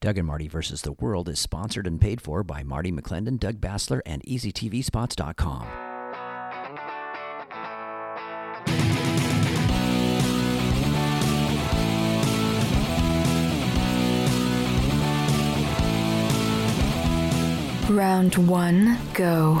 Doug and Marty versus the World is sponsored and paid for by Marty McClendon, Doug Basler, and EasyTVSpots.com. Round one, go.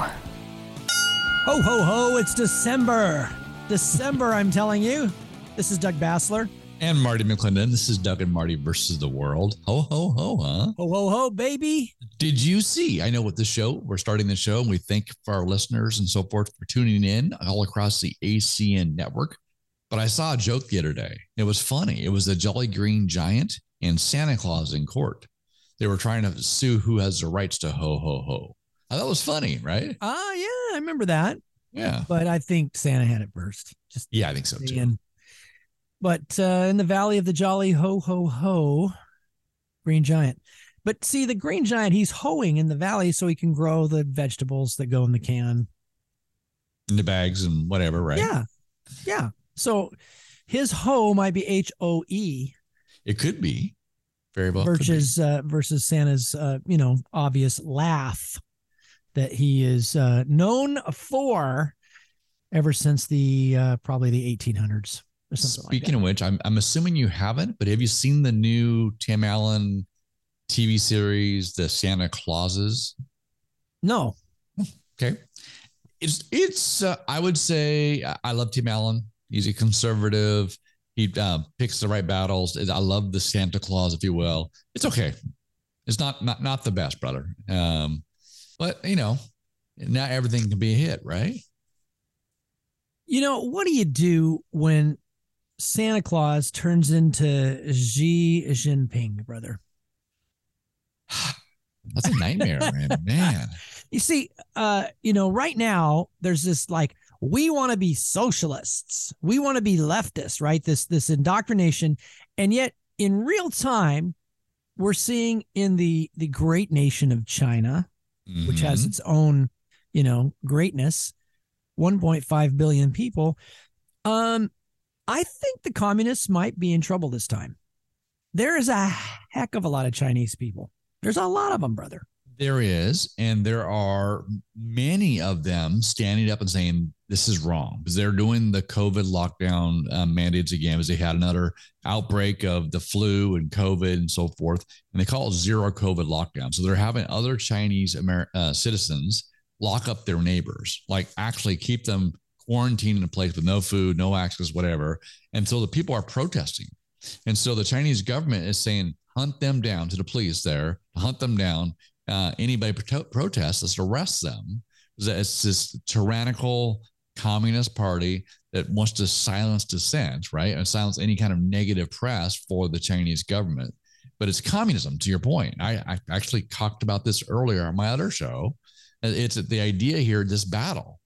Ho, ho, ho, it's December. December, I'm telling you. This is Doug Basler. And Marty McClendon. This is Doug and Marty versus the world. Ho, ho, ho, huh? Ho, ho, ho, baby. Did you see? I know with the show, we're starting the show and we thank for our listeners and so forth for tuning in all across the ACN network. But I saw a joke the other day. It was funny. It was a Jolly Green Giant and Santa Claus in court. They were trying to sue who has the rights to ho, ho, ho. I thought it was funny, right? Ah, yeah, I remember that. Yeah. But I think Santa had it first. Just Yeah, I think so too. But uh, in the Valley of the Jolly Ho, ho, ho, Green Giant. But see, the Green Giant, he's hoeing in the valley so he can grow the vegetables that go in the can. In the bags and whatever, right? Yeah. Yeah. So his hoe might be H O E It could be. Very well. versus uh, versus Santa's uh, you know obvious laugh that he is uh, known for ever since the uh, probably the 1800s or something Speaking like of which, I'm I'm assuming you haven't, but have you seen the new Tim Allen TV series, The Santa Clauses? No, Okay, it's it's uh, I would say I- love Tim Allen. He's a conservative. He uh, picks the right battles. I love the Santa Claus, if you will. It's okay. It's not not not the best, brother. Um, but you know, not everything can be a hit, right? you know what do you do when Santa Claus turns into Xi Jinping, brother? That's a nightmare, man. Man, You see, uh, you know, right now there's this like we want to be socialists, we want to be leftists, right? This this indoctrination, and yet in real time, we're seeing in the the great nation of China, which has Mhm. its own, you know, greatness, 1.5 billion people. Um, I think the communists might be in trouble this time. There is a heck of a lot of Chinese people. There's a lot of them, brother. There is, and there are many of them standing up and saying this is wrong because they're doing the COVID lockdown uh, mandates again because they had another outbreak of the flu and COVID and so forth, and they call it zero COVID lockdown. So they're having other Chinese Amer- uh, citizens lock up their neighbors, like actually keep them quarantined in a place with no food, no access, whatever. And so the people are protesting. And so the Chinese government is saying, hunt them down to the police there, hunt them down. Uh, anybody pro- protests, let's arrest them. It's this tyrannical communist party that wants to silence dissent, right? And silence any kind of negative press for the Chinese government. But it's communism, to your point. I, I actually talked about this earlier on my other show. It's the idea here, this battle.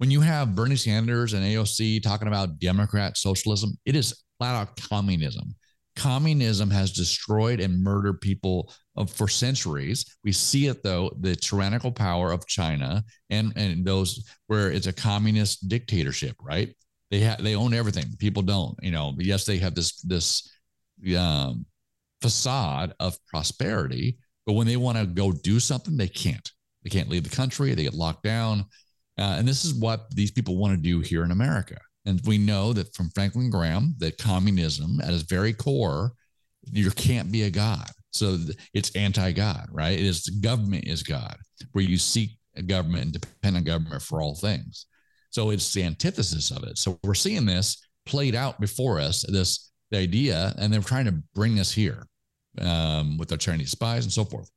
When you have Bernie Sanders and AOC talking about Democrat socialism, it is flat out communism. Communism has destroyed and murdered people for centuries. We see it though, the tyrannical power of China and and those where it's a communist dictatorship, right? They have they own everything. People don't, you know. Yes, they have this this um, facade of prosperity, but when they want to go do something, they can't. They can't leave the country. They get locked down, uh, and this is what these people want to do here in America. And we know that from Franklin Graham that communism at its very core, you can't be a god. So it's anti-God, right? It is government is God, where you seek a government and depend on government for all things. So it's the antithesis of it. So we're seeing this played out before us, this idea, and they're trying to bring us here um, with their Chinese spies and so forth.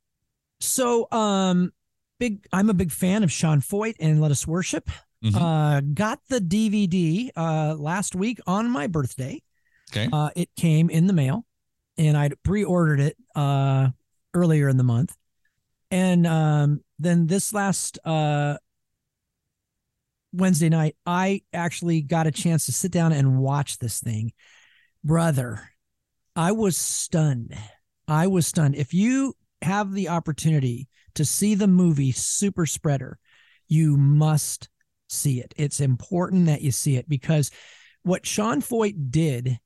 So, um, big. I'm a big fan of Sean Feucht and Let Us Worship. Mhm. Uh, got the DVD uh last week on my birthday. Okay. Uh, it came in the mail, and I'd pre-ordered it uh earlier in the month, and um, then this last uh Wednesday night, I actually got a chance to sit down and watch this thing, brother. I was stunned. I was stunned. If you have the opportunity to see the movie Super Spreader, you must see it. It's important that you see it because what Sean Feucht did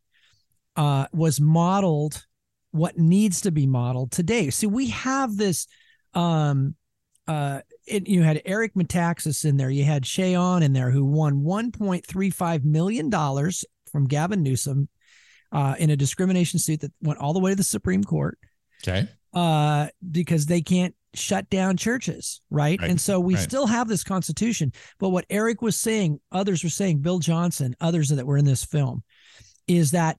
uh, was modeled what needs to be modeled today. See, we have this um uh it, you had Eric Metaxas in there, you had Che Ahn in there who won 1.35 million dollars from Gavin Newsom uh, in a discrimination suit that went all the way to the Supreme Court. Okay. Uh, because they can't shut down churches, right? Right, And so we right. still have this constitution. But what Eric was saying, others were saying, Bill Johnson, others that were in this film, is that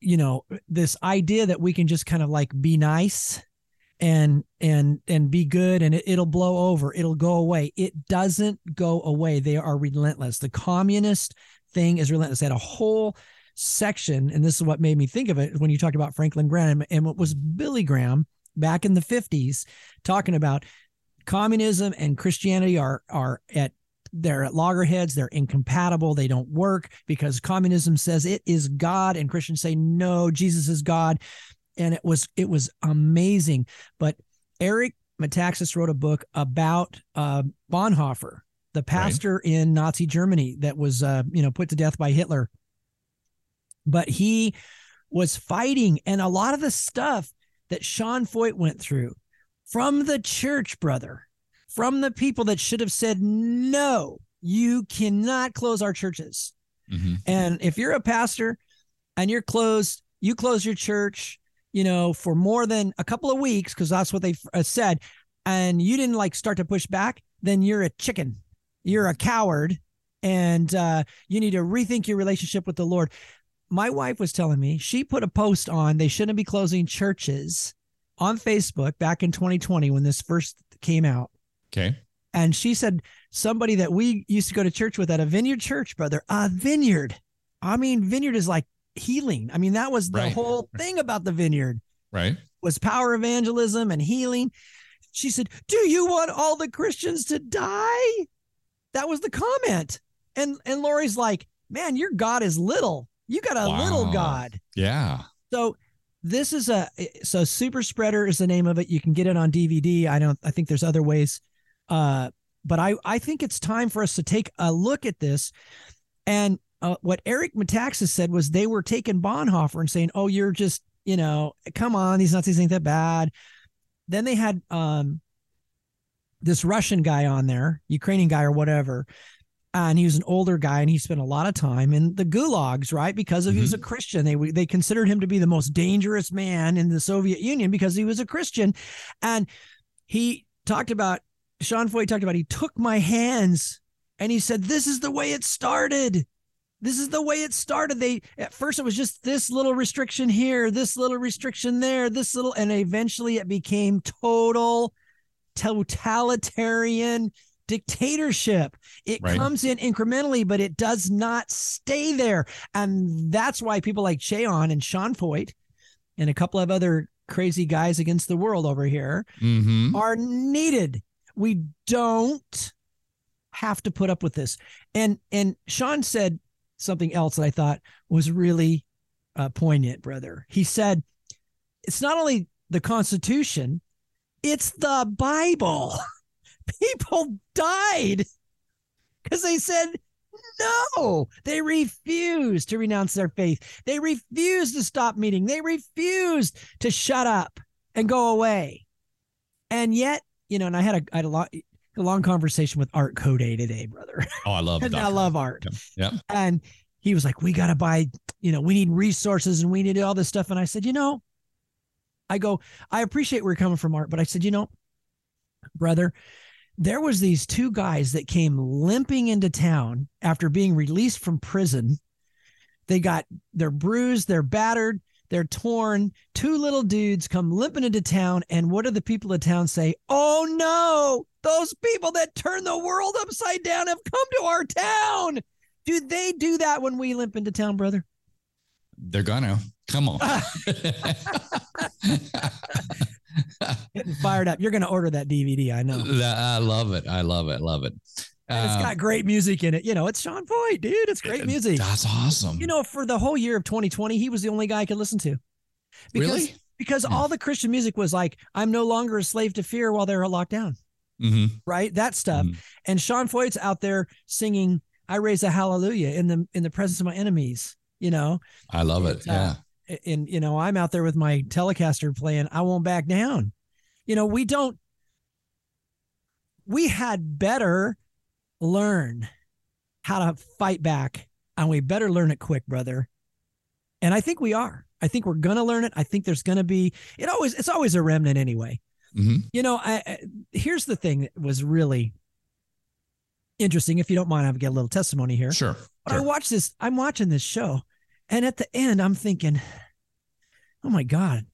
you know this idea that we can just kind of like be nice and and and be good and it, it'll blow over it'll go away it doesn't go away they are relentless the communist thing is relentless they had a whole section and this is what made me think of it when you talked about franklin graham and what was billy graham back in the 50s talking about communism and christianity are are at they're at loggerheads they're incompatible they don't work because communism says it is god and christians say no jesus is god. And it was it was amazing. But eric metaxas wrote a book about uh, bonhoeffer the pastor in nazi germany that was uh, you know put to death by hitler. But he was fighting and a lot of the stuff that sean feucht went through from the church brother from the people that should have said no you cannot close our churches Mhm. and if you're a pastor and you're closed, you close your church, you know, for more than a couple of weeks, because that's what they uh, said, and you didn't like start to push back, then you're a chicken. You're a coward. And uh, you need to rethink your relationship with the Lord. My wife was telling me she put a post on they shouldn't be closing churches on Facebook back in 2020 when this first came out. Okay. and she said somebody that we used to go to church with at a vineyard church brother a vineyard. I mean vineyard is like healing. I mean that was the Right. whole thing about the vineyard. Right. was power evangelism and healing. She said do you want all the christians to die? That was the comment. And and lori's like man your god is little you got a little god Yeah. so this is a so super spreader is the name of it. You can get it on DVD. I don't I think there's other ways. Uh but I I think it's time for us to take a look at this. And uh, what Eric Metaxas said was they were taking Bonhoeffer and saying, "Oh, you're just, you know, come on, these Nazis ain't that bad." Then they had um this Russian guy on there, Ukrainian guy or whatever, Uh, and he was an older guy and he spent a lot of time in the gulags right? Because of he was a mm-hmm. christian. They they considered him to be the most dangerous man in the soviet union because he was a christian. And he talked about sean feucht talked about he took my hands and he said this is the way it started. This is the way it started. They at first it was just this little restriction here this little restriction there this little and eventually it became total totalitarian dictatorship. It Right. comes in incrementally, but it does not stay there. And that's why people like Che Ahn and Sean Feucht and a couple of other crazy guys against the world over here Mm-hmm. are needed. We don't have to put up with this. And and Sean said something else that I thought was really uh, poignant, brother. He said, "It's not only the Constitution, it's the Bible." People died because they said no. They refused to renounce their faith. They refused to stop meeting. They refused to shut up and go away. And yet, you know, and I had a, I had a, long, a long conversation with Art Code today, brother. Oh, I love I love art. Yeah. And he was like, we got to buy, you know, we need resources and we need all this stuff. And I said, you know, I go, I appreciate where you're coming from, Art, but I said, you know, brother, there was these two guys that came limping into town after being released from prison. They got, they're bruised, they're battered, they're torn. Two little dudes come limping into town. And what do the people of town say? Oh no, those people that turn the world upside down have come to our town. Do they do that when we limp into town, brother? They're gonna come on. Getting fired up. You're going to order that DVD. I know. I love it. I love it. Love it. And it's Uh, got great music in it. You know, it's Sean Feucht, dude. It's great music. That's awesome. You know, for the whole year of 2020, he was the only guy I could listen to. Because, Really? Because Yeah. all the Christian music was like, I'm no longer a slave to fear while they're locked down, hmm right? That stuff. Mhm. And Sean Feucht's out there singing, I raise a hallelujah in the in the presence of my enemies, you know. I love it. Uh, Yeah. And you know I'm out there with my Telecaster playing I won't back down. You know, we don't we had better learn how to fight back and we better learn it quick, brother. And I think we are. I think we're going to learn it. I think there's going to be it always it's always a remnant anyway. Mm-hmm. You know, I, I, here's the thing that was really interesting. If you don't mind, I'll get a little testimony here. Sure. But sure. I watch this, I'm watching this show, and at the end, I'm thinking, oh my God,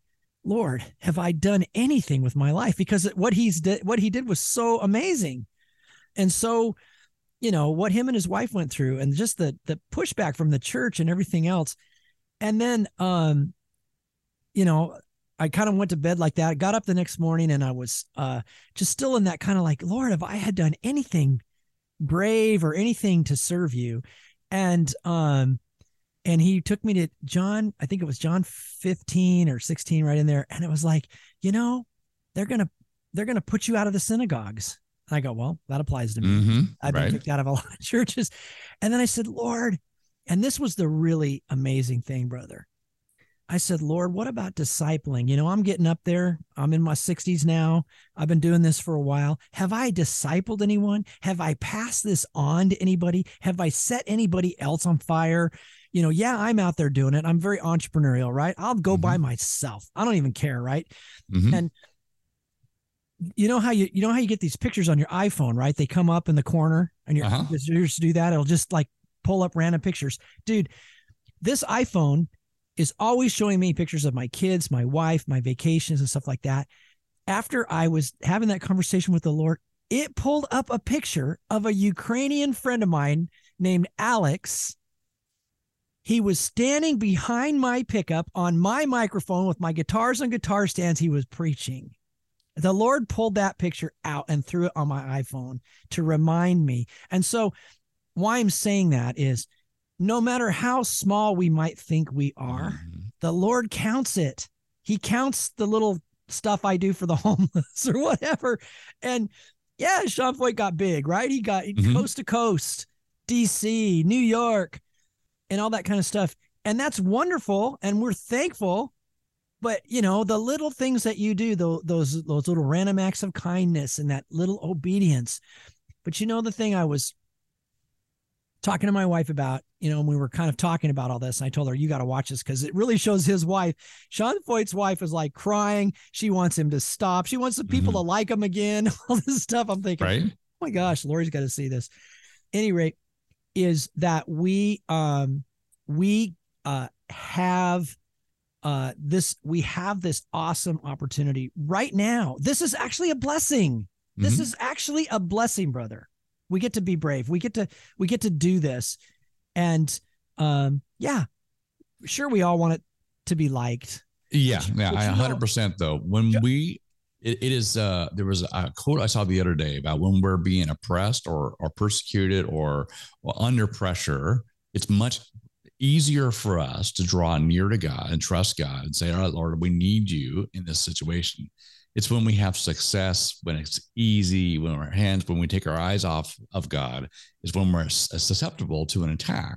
Lord, have I done anything with my life? Because what he's what he did was so amazing. And so, you know, what him and his wife went through and just the the pushback from the church and everything else. And then um, you know, I kind of went to bed like that. Got up the next morning and I was uh just still in that kind of like, Lord, if I had done anything brave or anything to serve you. And um and he took me to John, I think it was John 15 or 16 right in there and it was like, you know, they're going to they're going to put you out of the synagogues. And I go, well, that applies to me. Mm-hmm. I've been Right. kicked out of a lot of churches. And then I said, Lord, and this was the really amazing thing, brother. I said, Lord, what about discipling? You know, I'm getting up there. I'm in my 60s now. I've been doing this for a while. Have I discipled anyone? Have I passed this on to anybody? Have I set anybody else on fire? You know, yeah, I'm out there doing it. I'm very entrepreneurial, right? I'll go by myself. I don't even care, right? Mhm. And you know how you you know how you get these pictures on your iPhone, right? They come up in the corner and you're Uh-huh. you just do that. It'll just like pull up random pictures. Dude, this iPhone is always showing me pictures of my kids, my wife, my vacations and stuff like that. After I was having that conversation with the Lord, it pulled up a picture of a Ukrainian friend of mine named Alex. He was standing behind my pickup on my microphone with my guitars and guitar stands. He was preaching. The Lord pulled that picture out and threw it on my iPhone to remind me. And so, why I'm saying that is no matter how small we might think we are, Mhm. the Lord counts it. He counts the little stuff I do for the homeless or whatever. And yeah, Sean Feucht got big, right? He got Mhm. coast to coast, DC, New York, and all that kind of stuff. And that's wonderful. And we're thankful. But you know, the little things that you do, tho- those those little random acts of kindness and that little obedience. But you know, the thing I was talking to my wife about, you know, and we were kind of talking about all this. And I told her, you got to watch this because it really shows his wife. Sean Feucht's wife is like crying. She wants him to stop. She wants the people mm-hmm. to like him again. All this stuff. I'm thinking, Right. oh my gosh, Lori's got to see this. Any rate, is that we um we uh have uh this we have this awesome opportunity right now. This is actually a blessing. This Mhm. is actually a blessing, brother. We get to be brave. We get to we get to do this. And um yeah, sure we all want it to be liked. Yeah, yeah, but I know- hundred percent though. When Ju- we, it, it is. uh There was a quote I saw the other day about when we're being oppressed or or persecuted or, or under pressure. It's much easier for us to draw near to God and trust God and say, "All right, Lord, we need you in this situation." It's when we have success, when it's easy, when our hands, when we take our eyes off of God, is when we're susceptible to an attack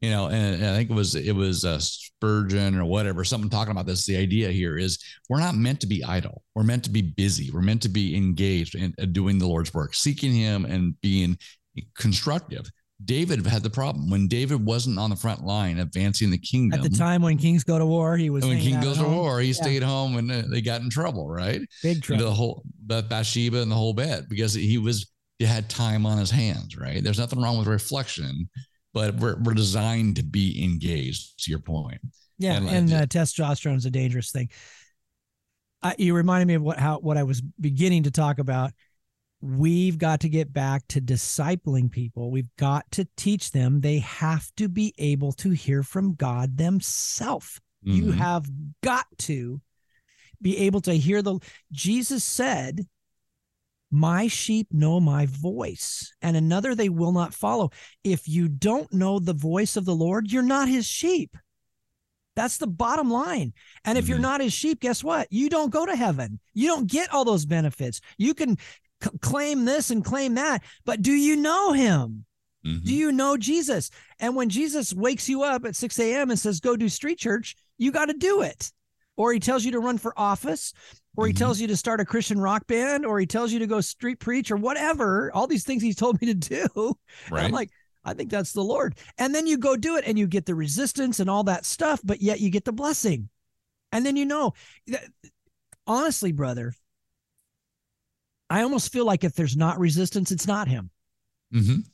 you know and, and i think it was it was uh, spurgeon or whatever something talking about this the idea here is we're not meant to be idle we're meant to be busy we're meant to be engaged in uh, doing the lord's work seeking him and being constructive david had the problem when david wasn't on the front line advancing the kingdom At the time when kings go to war, he was and when king goes to home. war he Yeah. stayed home and uh, they got in trouble right Big trouble. the whole the Bathsheba and the whole bit because he was he had time on his hands, right? There's nothing wrong with reflection, but we're we're designed to be engaged. To your point, Yeah, And, and, uh, testosterone is a dangerous thing. I, you reminded me of what how what I was beginning to talk about. We've got to get back to discipling people. We've got to teach them they have to be able to hear from God themselves. You Mhm. have got to be able to hear the Jesus said, "My sheep know my voice, and another they will not follow." If you don't know the voice of the Lord, you're not his sheep. That's the bottom line. And if you're Mhm. not his sheep, guess what? You don't go to heaven. You don't get all those benefits. You can c- claim this and claim that, but do you know him? Mhm. Do you know Jesus? And when Jesus wakes you up at 6 a.m. and says, go do street church, you got to do it. Or he tells you to run for office, or he Mhm. tells you to start a Christian rock band, or he tells you to go street preach, or whatever. All these things he's told me to do. And right. I'm like, I think that's the Lord. And then you go do it and you get the resistance and all that stuff, but yet you get the blessing. And then you know, that- honestly, brother, I almost feel like if there's not resistance, it's not him Mhm.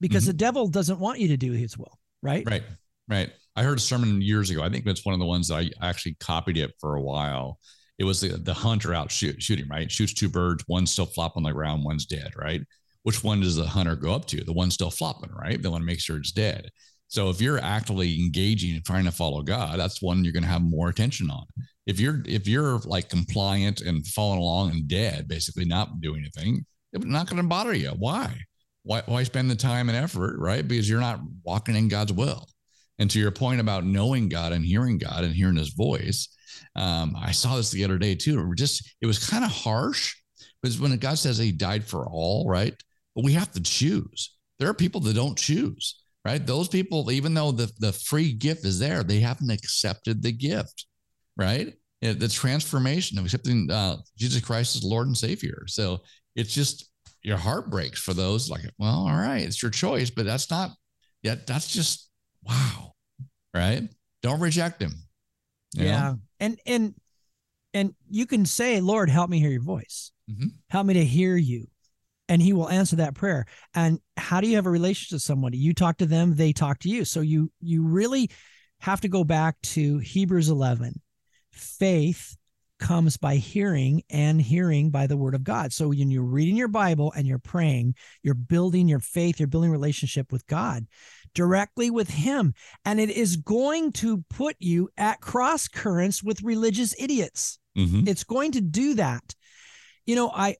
because Mhm. the devil doesn't want you to do his will, right? Right. Right. I heard a sermon years ago. I think it's one of the ones that I actually copied it for a while. It was the, the hunter out shoot, shooting, right? Shoots two birds, one's still flopping on the ground, one's dead, right? Which one does the hunter go up to? The one still flopping, right? They want to make sure it's dead. So if you're actively engaging and trying to follow God, that's one you're going to have more attention on. If you're if you're like compliant and following along and dead, basically not doing anything, it's not going to bother you. Why? Why why spend the time and effort, right? Because you're not walking in God's will. And to your point about knowing God and hearing God and hearing His voice, um, I saw this the other day too. It just it was kind of harsh because when God says He died for all, right? But we have to choose. There are people that don't choose, right? Those people, even though the the free gift is there, they haven't accepted the gift, right? The transformation of accepting uh, Jesus Christ as Lord and Savior. So it's just your heart breaks for those like, well, all right, it's your choice, but that's not yet. That's just wow, right? Don't reject him. you know? Yeah. And and and you can say, Lord, help me hear your voice. Mhm. Help me to hear you. And he will answer that prayer. And how do you have a relationship with somebody? You talk to them, they talk to you. So you you really have to go back to Hebrews 11. Faith comes by hearing and hearing by the word of God. So when you're reading your Bible and you're praying, you're building your faith, you're building relationship with God directly with him and it is going to put you at cross currents with religious idiots. Mhm. It's going to do that. You know, I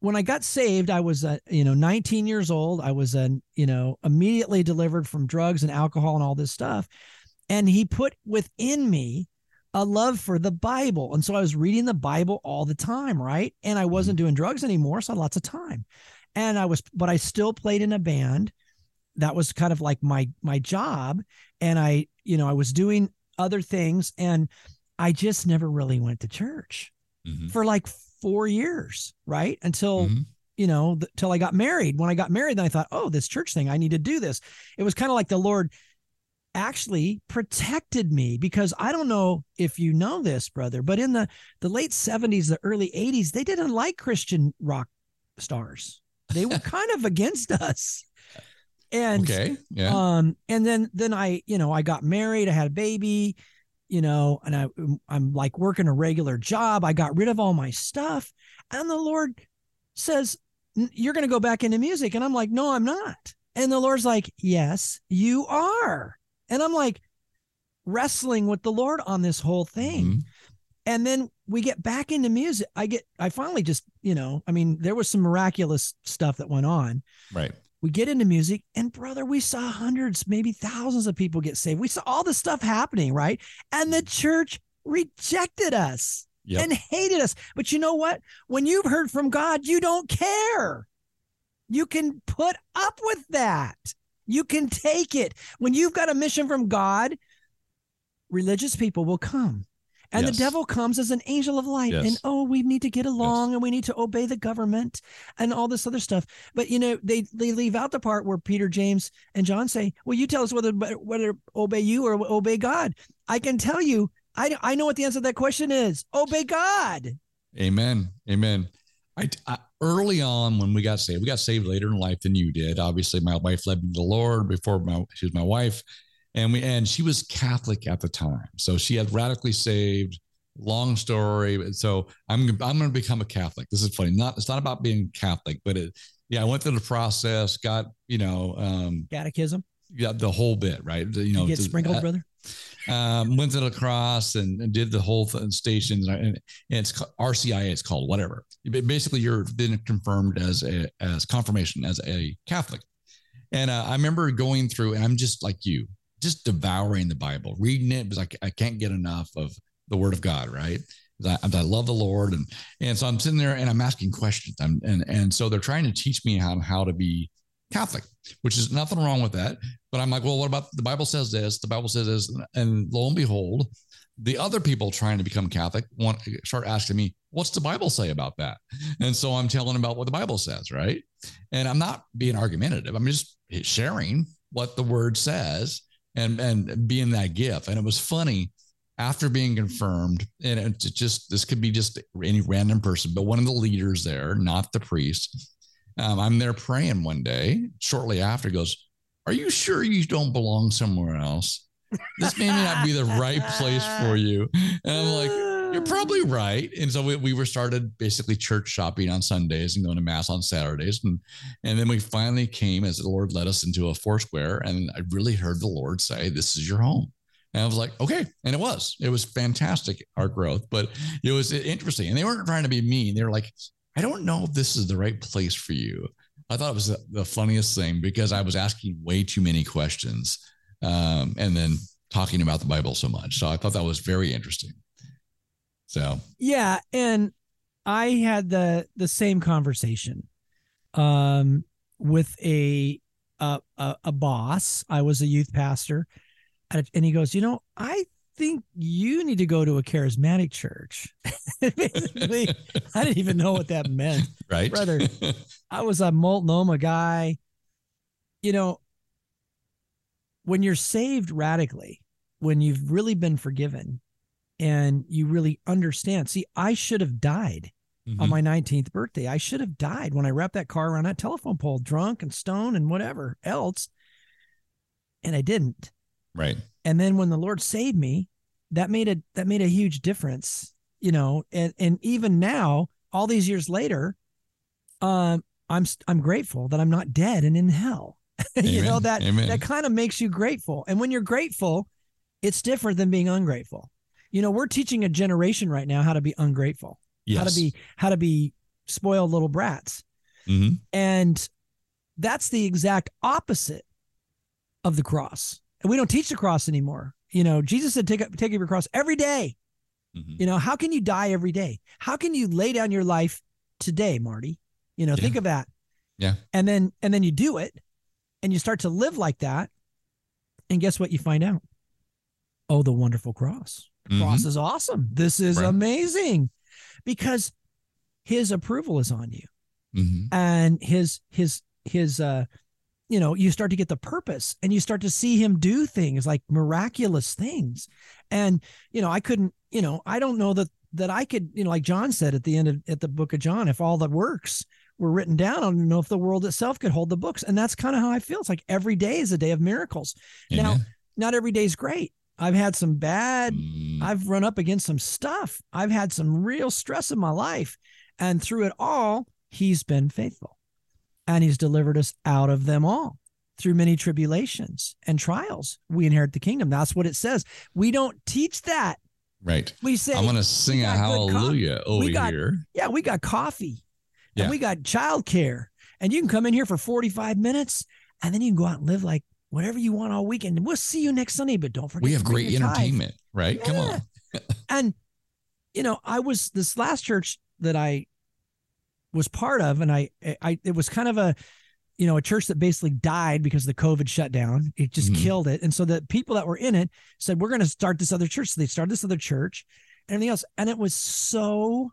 when I got saved, I was uh, you know 19 years old. I was uh, you know immediately delivered from drugs and alcohol and all this stuff, and he put within me a love for the Bible, and so I was reading the Bible all the time, right? And I wasn't doing drugs anymore, so I had lots of time, and I was, but I still played in a band. That was kind of like my my job, and I you know I was doing other things, and I just never really went to church Mhm. for like four years, right? Until, Mhm. you know, th- till I got married. When I got married, then I thought, oh, this church thing, I need to do this. It was kind of like the Lord actually protected me because I don't know if you know this, brother, but in the, the late 70s, the early 80s, they didn't like Christian rock stars. They were kind of against us. And Okay. Yeah. um, and then then I, you know, I got married, I had a baby, you know, and I I'm like working a regular job. I got rid of all my stuff, and the Lord says, "You're going to go back into music," and I'm like, "No, I'm not." And the Lord's like, "Yes, you are," and I'm like wrestling with the Lord on this whole thing Mhm. and then we get back into music i get i finally just you know i mean there was some miraculous stuff that went on Right. We get into music and brother we saw hundreds maybe thousands of people get saved. We saw all this stuff happening right? And the church rejected us Yep. and hated us. But you know what? When you've heard from god you don't care. You can put up with that. You can take it. When you've got a mission from god religious people will come and Yes. the devil comes as an angel of light and oh we need to get along and we need to obey the government and all this other stuff but you know they they leave out the part where peter james and john say well you tell us whether whether obey you or obey god i can tell you i i know what the answer to that question is obey god Amen. Amen. I, I early on when we got saved, we got saved later in life than you did. Obviously, my wife led me to the Lord before my she was my wife, and we and she was Catholic at the time, so she had radically saved. Long story. So I'm I'm going to become a Catholic. This is funny. Not it's not about being Catholic, but it yeah. I went through the process. Got you know um catechism yeah the whole bit right. You know you get sprinkled uh, brother um, went to the cross and, and did the whole th- stations and, and it's RCIA it's called whatever. Basically, you're then confirmed as a as confirmation as a Catholic. And uh, I remember going through, and I'm just like you, just devouring the Bible, reading it because I, I can't get enough of the Word of God, right? I, I love the Lord, and and so I'm sitting there and I'm asking questions, I'm, and and so they're trying to teach me how how to be Catholic, which is nothing wrong with that. But I'm like, well, what about the Bible says this? The Bible says this. And lo and behold, the other people trying to become Catholic want start asking me, what's the Bible say about that? And so I'm telling them about what the Bible says, right? And I'm not being argumentative. I'm just sharing what the word says and and being that gift. And it was funny after being confirmed, and it's just this could be just any random person, but one of the leaders there, not the priest. Um, I'm there praying one day. Shortly after, goes, "Are you sure you don't belong somewhere else? This may not be the right place for you." And I'm like, "You're probably right." And so we, we were started basically church shopping on Sundays and going to mass on Saturdays, and and then we finally came as the Lord led us into a Foursquare, and I really heard the Lord say, "This is your home." And I was like, okay. And it was, it was fantastic, our growth, but it was interesting. And they weren't trying to be mean. They were like, I don't know if this is the right place for you. I thought it was the funniest thing because I was asking way too many questions um, and then talking about the Bible so much. So I thought that was very interesting. So, yeah. And I had the, the same conversation um, with a, a, a, boss. I was a youth pastor and he goes, you know, I think you need to go to a charismatic church. Basically, I didn't even know what that meant. Right. Brother, I was a multnomah guy. You know, when you're saved radically, when you've really been forgiven and you really understand. See, I should have died mm-hmm. on my 19th birthday. I should have died when I wrapped that car around that telephone pole, drunk and stoned and whatever else. And I didn't. Right. And then when the Lord saved me, that made a that made a huge difference, you know. And and even now, all these years later, um, I'm I'm grateful that I'm not dead and in hell. you know that Amen. that kind of makes you grateful. And when you're grateful, it's different than being ungrateful. You know, we're teaching a generation right now how to be ungrateful, yes. how to be how to be spoiled little brats, mm-hmm. and that's the exact opposite of the cross. And we don't teach the cross anymore. You know, Jesus said, take up, take up your cross every day. Mm-hmm. You know, how can you die every day? How can you lay down your life today, Marty? You know, yeah. think of that. Yeah. And then, and then you do it and you start to live like that. And guess what you find out? Oh, the wonderful cross. Mm-hmm. cross is awesome. This is right. amazing because his approval is on you. Mm-hmm. And his, his, his, uh, you know, you start to get the purpose and you start to see him do things like miraculous things. And, you know, I couldn't, you know, I don't know that that I could, you know, like John said at the end of at the book of John, if all the works were written down, I don't know if the world itself could hold the books. And that's kind of how I feel. It's like every day is a day of miracles. Amen. Now, not every day is great. I've had some bad, mm. I've run up against some stuff. I've had some real stress in my life. And through it all, he's been faithful and he's delivered us out of them all through many tribulations and trials. We inherit the kingdom. That's what it says. We don't teach that. Right. We say I'm going to sing a hallelujah over we got, here. Yeah, we got coffee, yeah. and we got childcare, and you can come in here for 45 minutes, and then you can go out and live like whatever you want all weekend. We'll see you next Sunday, but don't forget. We have great entertainment, tithe. right? Yeah. Come on. and you know, I was this last church that I was part of, and I, I, it was kind of a, you know, a church that basically died because the COVID shutdown. It just mm-hmm. killed it. And so the people that were in it said, "We're going to start this other church." So they started this other church, and everything else, and it was so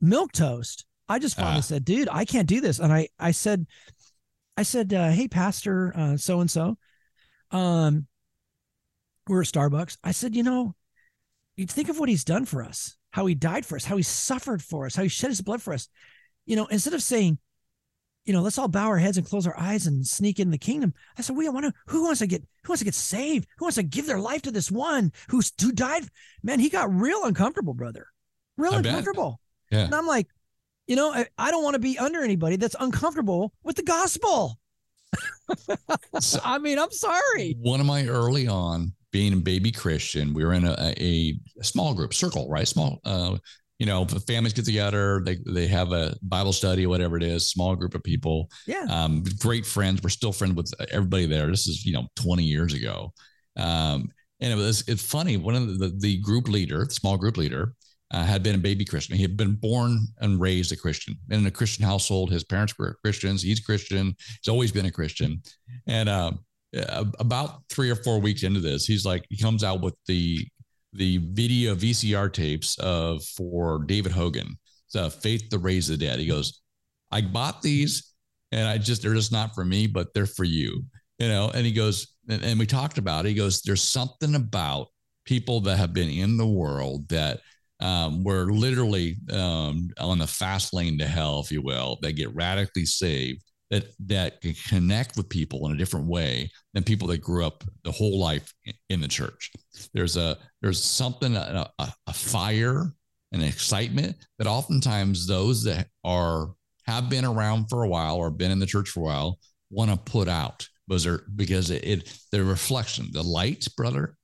milk toast. I just finally ah. said, "Dude, I can't do this." And I, I said, I said, uh, "Hey, Pastor, so and so, um, we're at Starbucks." I said, "You know, you think of what he's done for us." how he died for us, how he suffered for us, how he shed his blood for us. You know, instead of saying, you know, let's all bow our heads and close our eyes and sneak in the kingdom. I said, we want to, who wants to get, who wants to get saved? Who wants to give their life to this one who's, who died? Man, he got real uncomfortable, brother. Real I uncomfortable. Bet. Yeah. And I'm like, you know, I, I don't want to be under anybody that's uncomfortable with the gospel. so, I mean, I'm sorry. One of my early on being a baby Christian, we were in a, a, a small group circle, right? Small, uh, you know, families get together, they they have a Bible study, whatever it is, small group of people. Yeah. Um, great friends. We're still friends with everybody there. This is, you know, 20 years ago. Um, and it was it's funny. One of the, the group leader, small group leader, uh, had been a baby Christian. He had been born and raised a Christian in a Christian household. His parents were Christians. He's Christian. He's always been a Christian. And uh, about three or four weeks into this, he's like, he comes out with the the video VCR tapes of for David Hogan, so Faith to Raise the Dead. He goes, I bought these and I just, they're just not for me, but they're for you, you know? And he goes, and, and we talked about it. He goes, there's something about people that have been in the world that um, were literally um, on the fast lane to hell, if you will, that get radically saved that that can connect with people in a different way than people that grew up the whole life in the church. There's a there's something a, a fire and excitement that oftentimes those that are have been around for a while or been in the church for a while want to put out because because it, it the reflection the light brother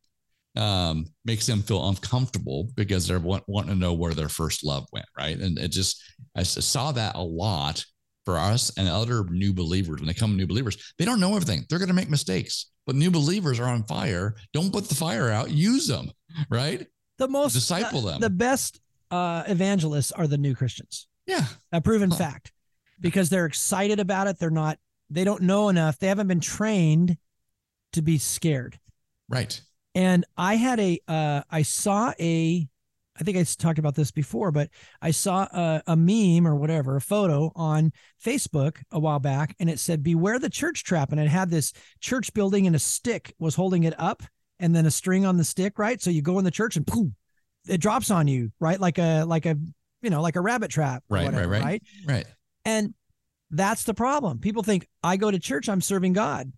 um, makes them feel uncomfortable because they're want, wanting to know where their first love went right? And it just I saw that a lot for us and other new believers. When they come new believers they don't know everything. They're going to make mistakes but new believers are on fire. Don't put the fire out. Use them right? The most disciple uh, them. the best uh, evangelists are the new christians. Yeah. A proven huh. fact. Because they're excited about it. They're not they don't know enough. They haven't been trained to be scared. Right and i had a uh, I saw a I think I talked about this before, but I saw a, a, meme or whatever, a photo on Facebook a while back, and it said, Beware the church trap. And it had this church building and a stick was holding it up and then a string on the stick, right? So you go in the church and boom, it drops on you, right? Like a, like a, you know, like a rabbit trap. Right, whatever, right, right. Right. Right. And that's the problem. People think I go to church, I'm serving God.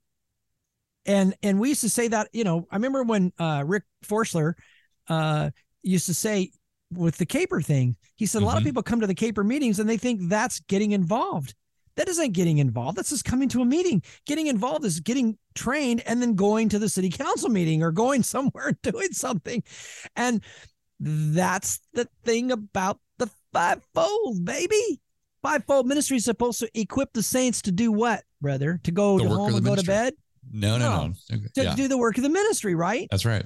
And, and we used to say that, you know, I remember when uh, Rick Forschler, uh, used to say with the caper thing. He said mm-hmm. a lot of mm-hmm. people come to the caper meetings and they think that's getting involved. That isn't getting involved. That's just coming to a meeting. Getting involved is getting trained and then going to the city council meeting or going somewhere and doing something. And that's the thing about the fivefold, baby. Fivefold ministry is supposed to equip the saints to do what, brother? To go the to home and go to bed? No, no, no. no. To yeah. do the work of the ministry, right? That's right.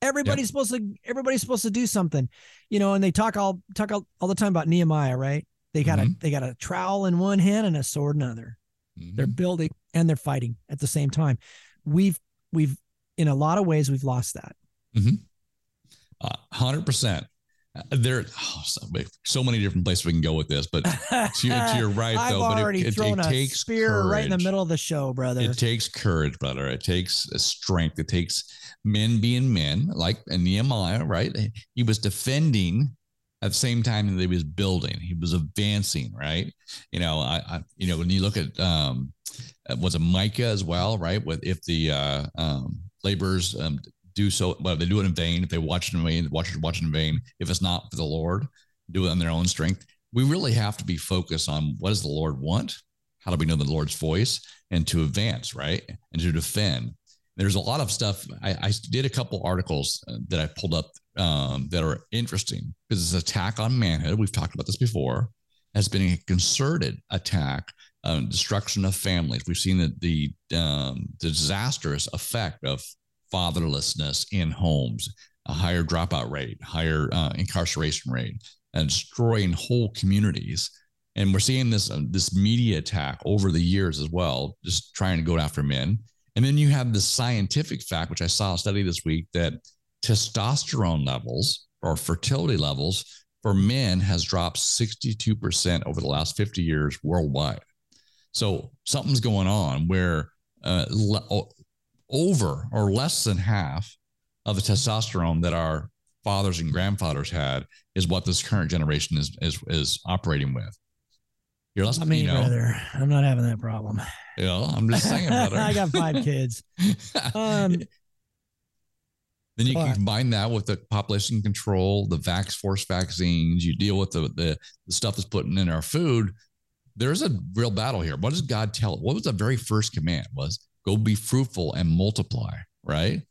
Everybody's yep. supposed to everybody's supposed to do something, you know. And they talk all talk all, all the time about Nehemiah, right? They got mm-hmm. a they got a trowel in one hand and a sword in another. Mm-hmm. They're building and they're fighting at the same time. We've we've in a lot of ways we've lost that. Mm-hmm. Uh, percent. Uh, there oh, so, so, many different places we can go with this, but to, to your right though. already but it, thrown it, it a takes spear courage. right in the middle of the show, brother. It takes courage, brother. It takes strength. It takes men being men, like Nehemiah, right? He was defending at the same time that he was building. He was advancing, right? You know, I, I you know, when you look at um, uh, was it Micah as well, right? With if the uh, um, laborers um, do so, well, they do it in vain. If they watch it in vain, watch it watch it in vain. If it's not for the Lord, do it on their own strength. We really have to be focused on what does the Lord want? How do we know the Lord's voice? And to advance, right? And to defend there's a lot of stuff. I, I did a couple articles uh, that I pulled up um, that are interesting because it's attack on manhood. We've talked about this before. Has been a concerted attack, um, destruction of families. We've seen the the, um, the disastrous effect of fatherlessness in homes, a higher dropout rate, higher uh, incarceration rate, and destroying whole communities. And we're seeing this uh, this media attack over the years as well, just trying to go after men. And then you have the scientific fact, which I saw a study this week that testosterone levels or fertility levels for men has dropped 62% over the last 50 years worldwide. So something's going on where uh, le- over or less than half of the testosterone that our fathers and grandfathers had is what this current generation is is, is operating with. You're less, I me, you know, brother, I'm not having that problem. Yeah, I'm just saying, brother. I got five kids. Um, then you can combine that with the population control, the vax force vaccines. You deal with the, the the stuff that's putting in our food. There's a real battle here. What does God tell? What was the very first command? Was go be fruitful and multiply. Right.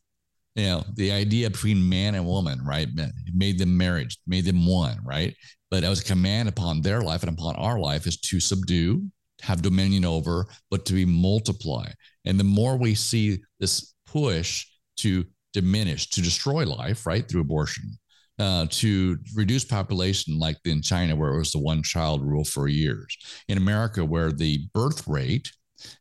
You know the idea between man and woman. Right. Made them marriage. Made them one. Right. But as a command upon their life and upon our life is to subdue, have dominion over, but to be multiply. And the more we see this push to diminish, to destroy life, right, through abortion, uh, to reduce population, like in China, where it was the one child rule for years. In America, where the birth rate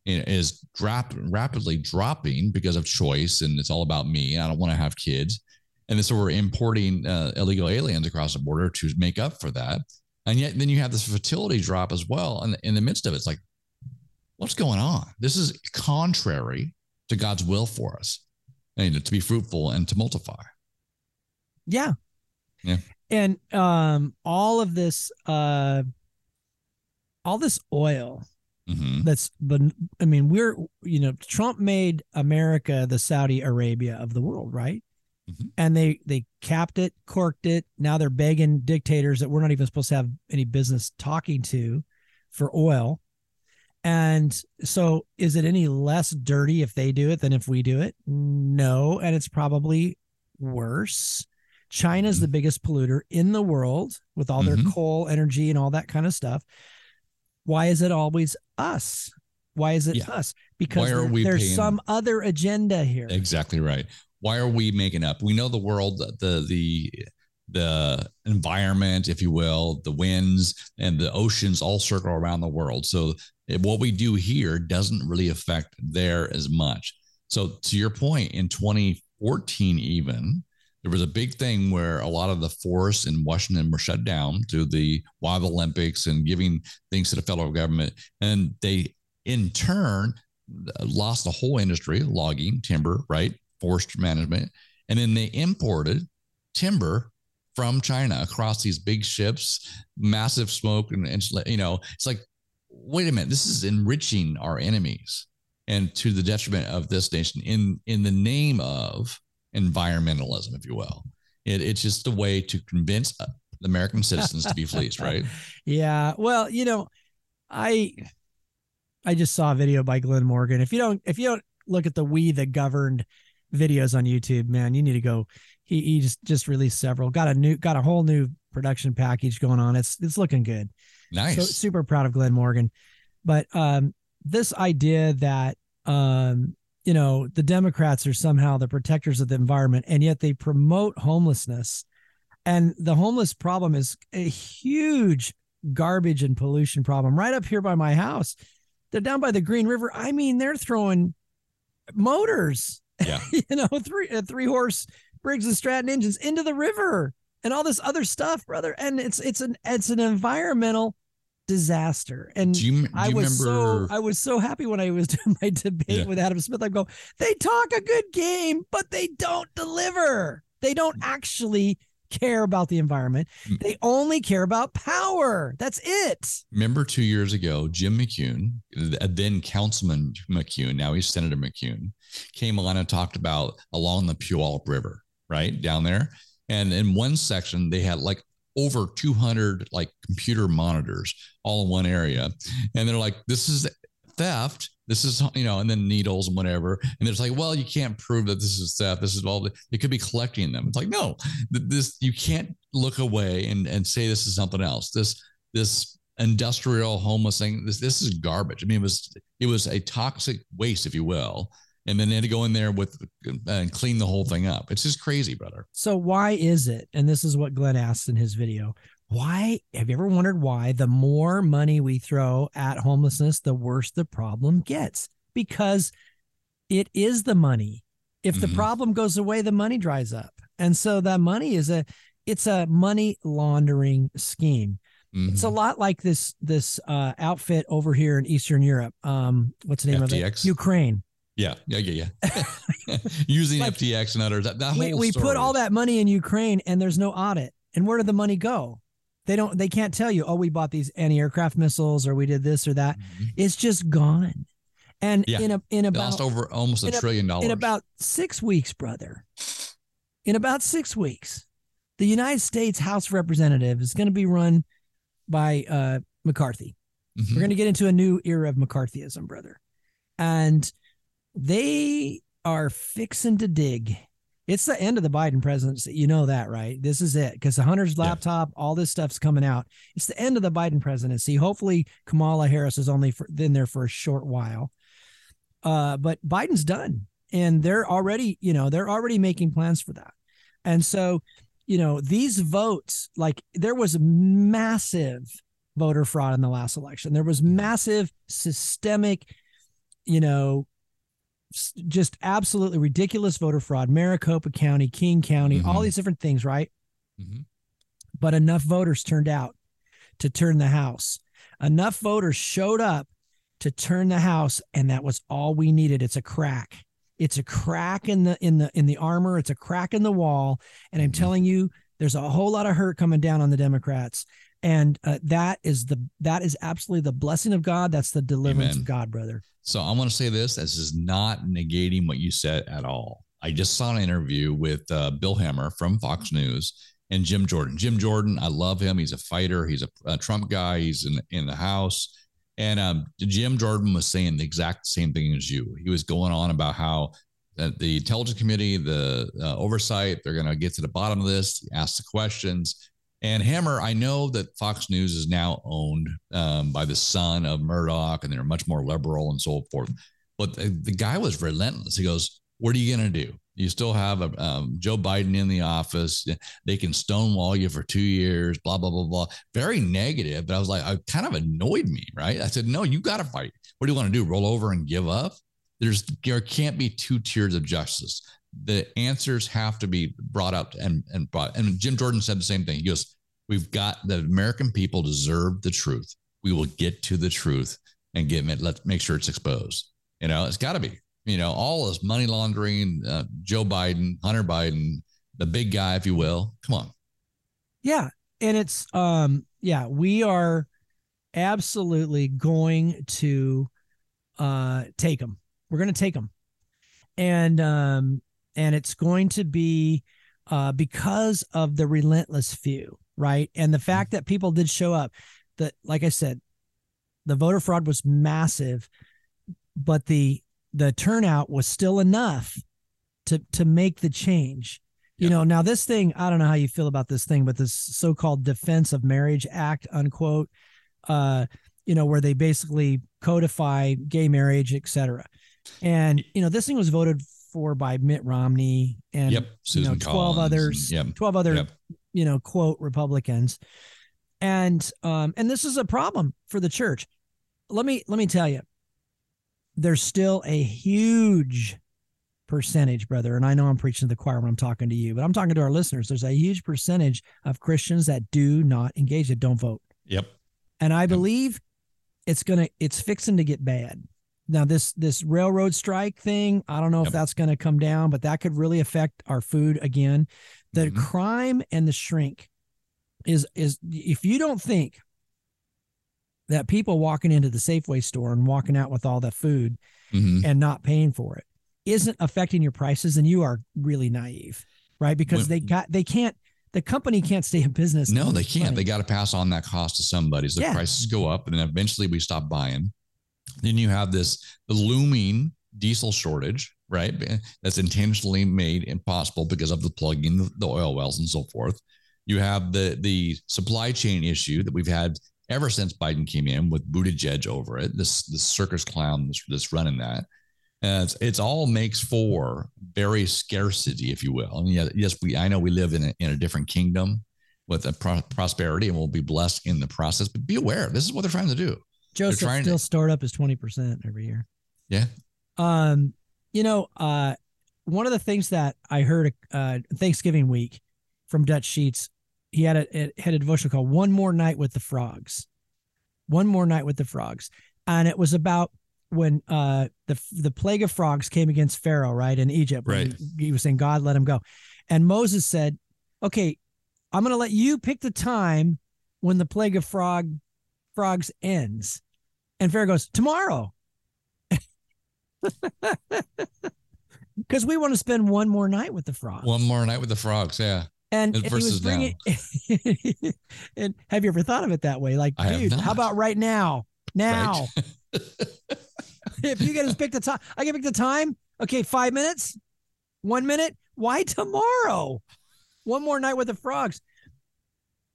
is drop, rapidly dropping because of choice and it's all about me. I don't want to have kids. And so we're importing uh, illegal aliens across the border to make up for that. And yet then you have this fertility drop as well. And in the midst of it, it's like, what's going on? This is contrary to God's will for us and to be fruitful and to multiply. Yeah. Yeah. And um all of this uh all this oil Mm-hmm. that's but I mean we're you know Trump made America the Saudi Arabia of the world, right? Mhm. And they they capped it, corked it. Now they're begging dictators that we're not even supposed to have any business talking to for oil. And so is it any less dirty if they do it than if we do it? No, and it's probably worse. China's Mhm. the biggest polluter in the world with all their Mhm. coal, energy, and all that kind of stuff. Why is it always us? Why is it Yeah. us? Because there- there's paying- some other agenda here. Exactly right. Why are we making up? We know the world, the the the environment, if you will, the winds and the oceans all circle around the world. So eh, what we do here doesn't really affect there as much. So to your point, in 2014, even there was a big thing where a lot of the forests in Washington were shut down to the Wild Olympics and giving things to the federal government, and they in turn lost the whole industry, logging, timber, right, forest management, and then they imported timber from China across these big ships, massive smoke, and, and you know, it's like, wait a minute, this is enriching our enemies and to the detriment of this nation in in the name of environmentalism, if you will. It, it's just a way to convince uh, the American citizens to be fleeced, right? Yeah. Well, you know, I I just saw a video by Glenn Morgan. If you don't if you don't look at the We the Governed videos on YouTube, man, you need to go. He he just just released several. Got a new got a whole new production package going on. It's it's looking good. Nice. So super proud of Glenn Morgan. But um this idea that um you know the Democrats are somehow the protectors of the environment and yet they promote homelessness. And the homeless problem is a huge garbage and pollution problem right up here by my house. They're down by the Green River. I mean, they're throwing motors, Yeah. you know, three uh, three horse Briggs and Stratton engines into the river and all this other stuff, brother. And it's it's an it's an environmental disaster. And do you, do I was remember? so I was so happy when I was doing my debate Yeah. with Adam Smith. I go, they talk a good game, but they don't deliver. They don't actually care about the environment. Mm. They only care about power. That's it. Remember two years ago, Jim McCune, uh, then Councilman McCune, now he's Senator McCune, came on and talked about along the Puyallup River, right down there. And in one section, they had like over 200 like computer monitors all in one area. And they're like, this is theft. This is, you know, and then needles and whatever. And it's like, well, you can't prove that this is theft. This is all, they could be collecting them. It's like, no, this, you can't look away and, and say this is something else. This, this industrial homeless thing, this, this is garbage. I mean, it was, it was a toxic waste, if you will. And then they had to go in there with and clean the whole thing up. It's just crazy, brother. So why is it? And this is what Glenn asked in his video. Why have you ever wondered why the more money we throw at homelessness, the worse the problem gets? Because it is the money. If the Mhm. problem goes away, the money dries up. And so that money is a it's a money laundering scheme. It's a Mhm. lot like this this uh, outfit over here in Eastern Europe. Um, what's the name of it? Ukraine. Yeah, yeah, yeah, yeah. Using Like, FTX and others. That, that we, we put all that money in Ukraine and there's no audit. And where did the money go? They don't they can't tell you, oh, we bought these anti-aircraft missiles or we did this or that. Mhm. It's just gone. And Yeah. in a in about lost over almost a trillion dollars. in about six weeks, brother. In about six weeks, the United States House of Representatives is going to be run by uh, McCarthy. Mhm. We're going to get into a new era of McCarthyism, brother. And they are fixing to dig. It's the end of the Biden presidency. You know that, right? This is it because the Hunter's laptop, all this stuff's coming out. It's the end of the Biden presidency. Hopefully, Kamala Harris is only for, been there for a short while. Uh, but Biden's done, and they're already, you know, they're already making plans for that. And so, you know, these votes, like there was massive voter fraud in the last election. There was massive systemic, you know, just absolutely ridiculous voter fraud. Maricopa County, King County, all Mhm. these different things, right? Mhm. But enough voters turned out to turn the House. Enough voters showed up to turn the House, and that was all we needed. It's a crack. It's a crack in the in the in the armor. It's a crack in the wall. And I'm Mhm. telling you, there's a whole lot of hurt coming down on the Democrats. And uh, that is the that is absolutely the blessing of God. That's the deliverance Amen. of God, brother. So I want to say this: this is not negating what you said at all. I just saw an interview with uh, Bill Hemmer from Fox News and Jim Jordan. Jim Jordan, I love him. He's a fighter. He's a, a Trump guy. He's in in the House. And um, Jim Jordan was saying the exact same thing as you. He was going on about how that the intelligence committee, the uh, oversight, they're going to get to the bottom of this, ask the questions. And Hemmer, I know that Fox News is now owned um, by the son of Murdoch, and they're much more liberal and so forth. But the, the guy was relentless. He goes, "What are you going to do? You still have a, um, Joe Biden in the office. They can stonewall you for two years. Blah blah blah blah. Very negative. But I was like, I kind of annoyed me, right? I said, No, you got to fight. What do you want to do? Roll over and give up? There's there can't be two tiers of justice the answers have to be brought up and and brought. And Jim Jordan said the same thing. He goes, "We've got the American people deserve the truth. We will get to the truth and get it. Let's make sure it's exposed. You know, it's got to be. You know, all this money laundering, uh, Joe Biden, Hunter Biden, the big guy, if you will. Come on. Yeah. And it's um yeah, we are absolutely going to uh take them. We're going to take them. And um and it's going to be uh because of the relentless few, right? And the fact that people did show up that like I said, the voter fraud was massive, but the the turnout was still enough to to make the change you Yep. know now this thing i don't know how you feel about this thing but this so-called defense of marriage act unquote uh you know where they basically codify gay marriage etc and you know this thing was voted for by mitt romney and yep. you know 12 Collins and- others Yep. 12 other Yep. you know quote republicans and um and this is a problem for the church let me let me tell you there's still a huge percentage brother and i know i'm preaching to the choir when i'm talking to you but i'm talking to our listeners there's a huge percentage of christians that do not engage that don't vote Yep. and i believe it's gonna it's fixing to get bad now this this railroad strike thing i don't know if that's gonna come down but that could really affect our food again the Mhm. crime and the shrink is is if you don't think that people walking into the Safeway store and walking out with all the food Mhm. and not paying for it isn't affecting your prices, then you are really naive, right? Because When- they got they can't the company can't stay in business. No, they can't. money. They got to pass on that cost to somebody. So the Yeah. prices go up, and then eventually we stop buying. Then you have this looming diesel shortage, right? That's intentionally made impossible because of the plugging the, oil wells and so forth. You have the the supply chain issue that we've had ever since Biden came in with Buttigieg over it. This this circus clown that's, that's running that. And it's, it's all makes for very scarcity, if you will. And yeah, yes, we I know we live in a, in a different kingdom with a pro- prosperity, and we'll be blessed in the process. But be aware, this is what they're trying to do. Joseph still to- stored up his twenty percent every year. Yeah. Um, you know, uh, one of the things that I heard uh Thanksgiving week from Dutch Sheets, he had a it had a devotion called "One More Night with the Frogs." One more night with the frogs, and it was about when uh the the plague of frogs came against Pharaoh, right in Egypt. Right. He, he was saying, "God, let him go," and Moses said, "Okay, I'm going to let you pick the time when the plague of frog frogs ends." And Pharaoh goes, "Tomorrow." because we want to spend one more night with the frogs. One more night with the frogs. Yeah. and and if he was versus bringing, and have you ever thought of it that way? Like, I dude, how about right now? Now, Right. if you get to pick the time, I can pick the time. Okay, five minutes, one minute. Why tomorrow? One more night with the frogs.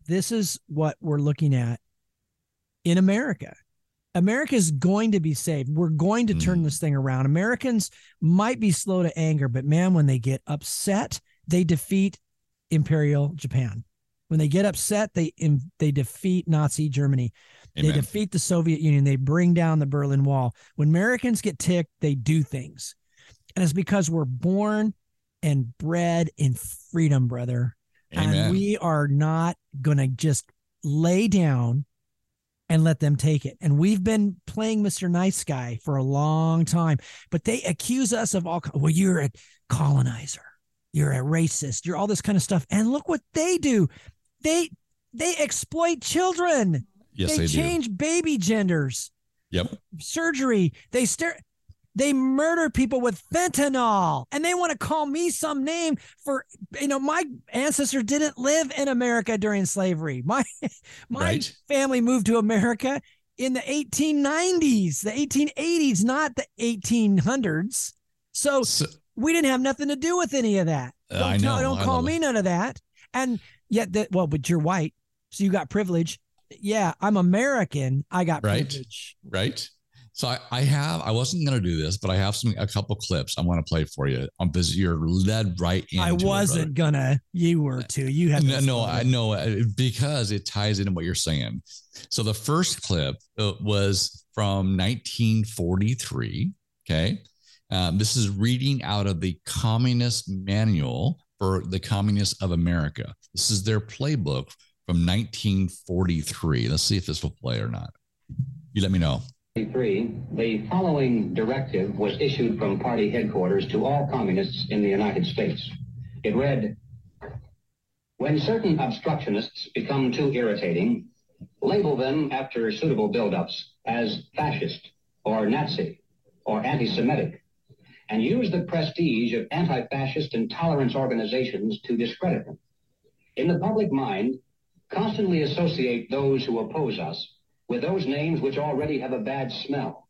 This is what we're looking at in America. America is going to be saved. We're going to turn Mm. this thing around. Americans might be slow to anger, but man, when they get upset, they defeat Imperial Japan. When they get upset, they they defeat Nazi Germany. Amen. They defeat the Soviet Union. They bring down the Berlin Wall. When Americans get ticked, they do things. And it's because we're born and bred in freedom, brother. Amen. And we are not going to just lay down and let them take it. And we've been playing Mr. Nice Guy for a long time, but they accuse us of all, well, you're a colonizer, you're a racist, you're all this kind of stuff. And look what they do. They, they exploit children. Yes, they, they change do. baby genders. Yep. Surgery. They stare. They murder people with fentanyl, and they want to call me some name for you know my ancestor didn't live in America during slavery. My my right. family moved to America in the 1890s, the 1880s, not the 1800s. So, so we didn't have nothing to do with any of that. Uh, don't, I know. don't call me none of that. And yet that well, but you're white, so you got privilege yeah, I'm American. I got right, privilege. right. So I, I have. I wasn't going to do this, but I have some a couple clips I want to play for you. Um, because you're led right in. I wasn't gonna. You were too. You had no. no I know uh, because it ties into what you're saying. So the first clip uh, was from 1943. Okay, um, this is reading out of the Communist Manual for the Communists of America. This is their playbook from 1943. Let's see if this will play or not. You let me know. The following directive was issued from party headquarters to all communists in the United States. It read, when certain obstructionists become too irritating, label them after suitable buildups as fascist or Nazi or anti-Semitic, and use the prestige of anti-fascist and tolerance organizations to discredit them. In the public mind, constantly associate those who oppose us with those names which already have a bad smell.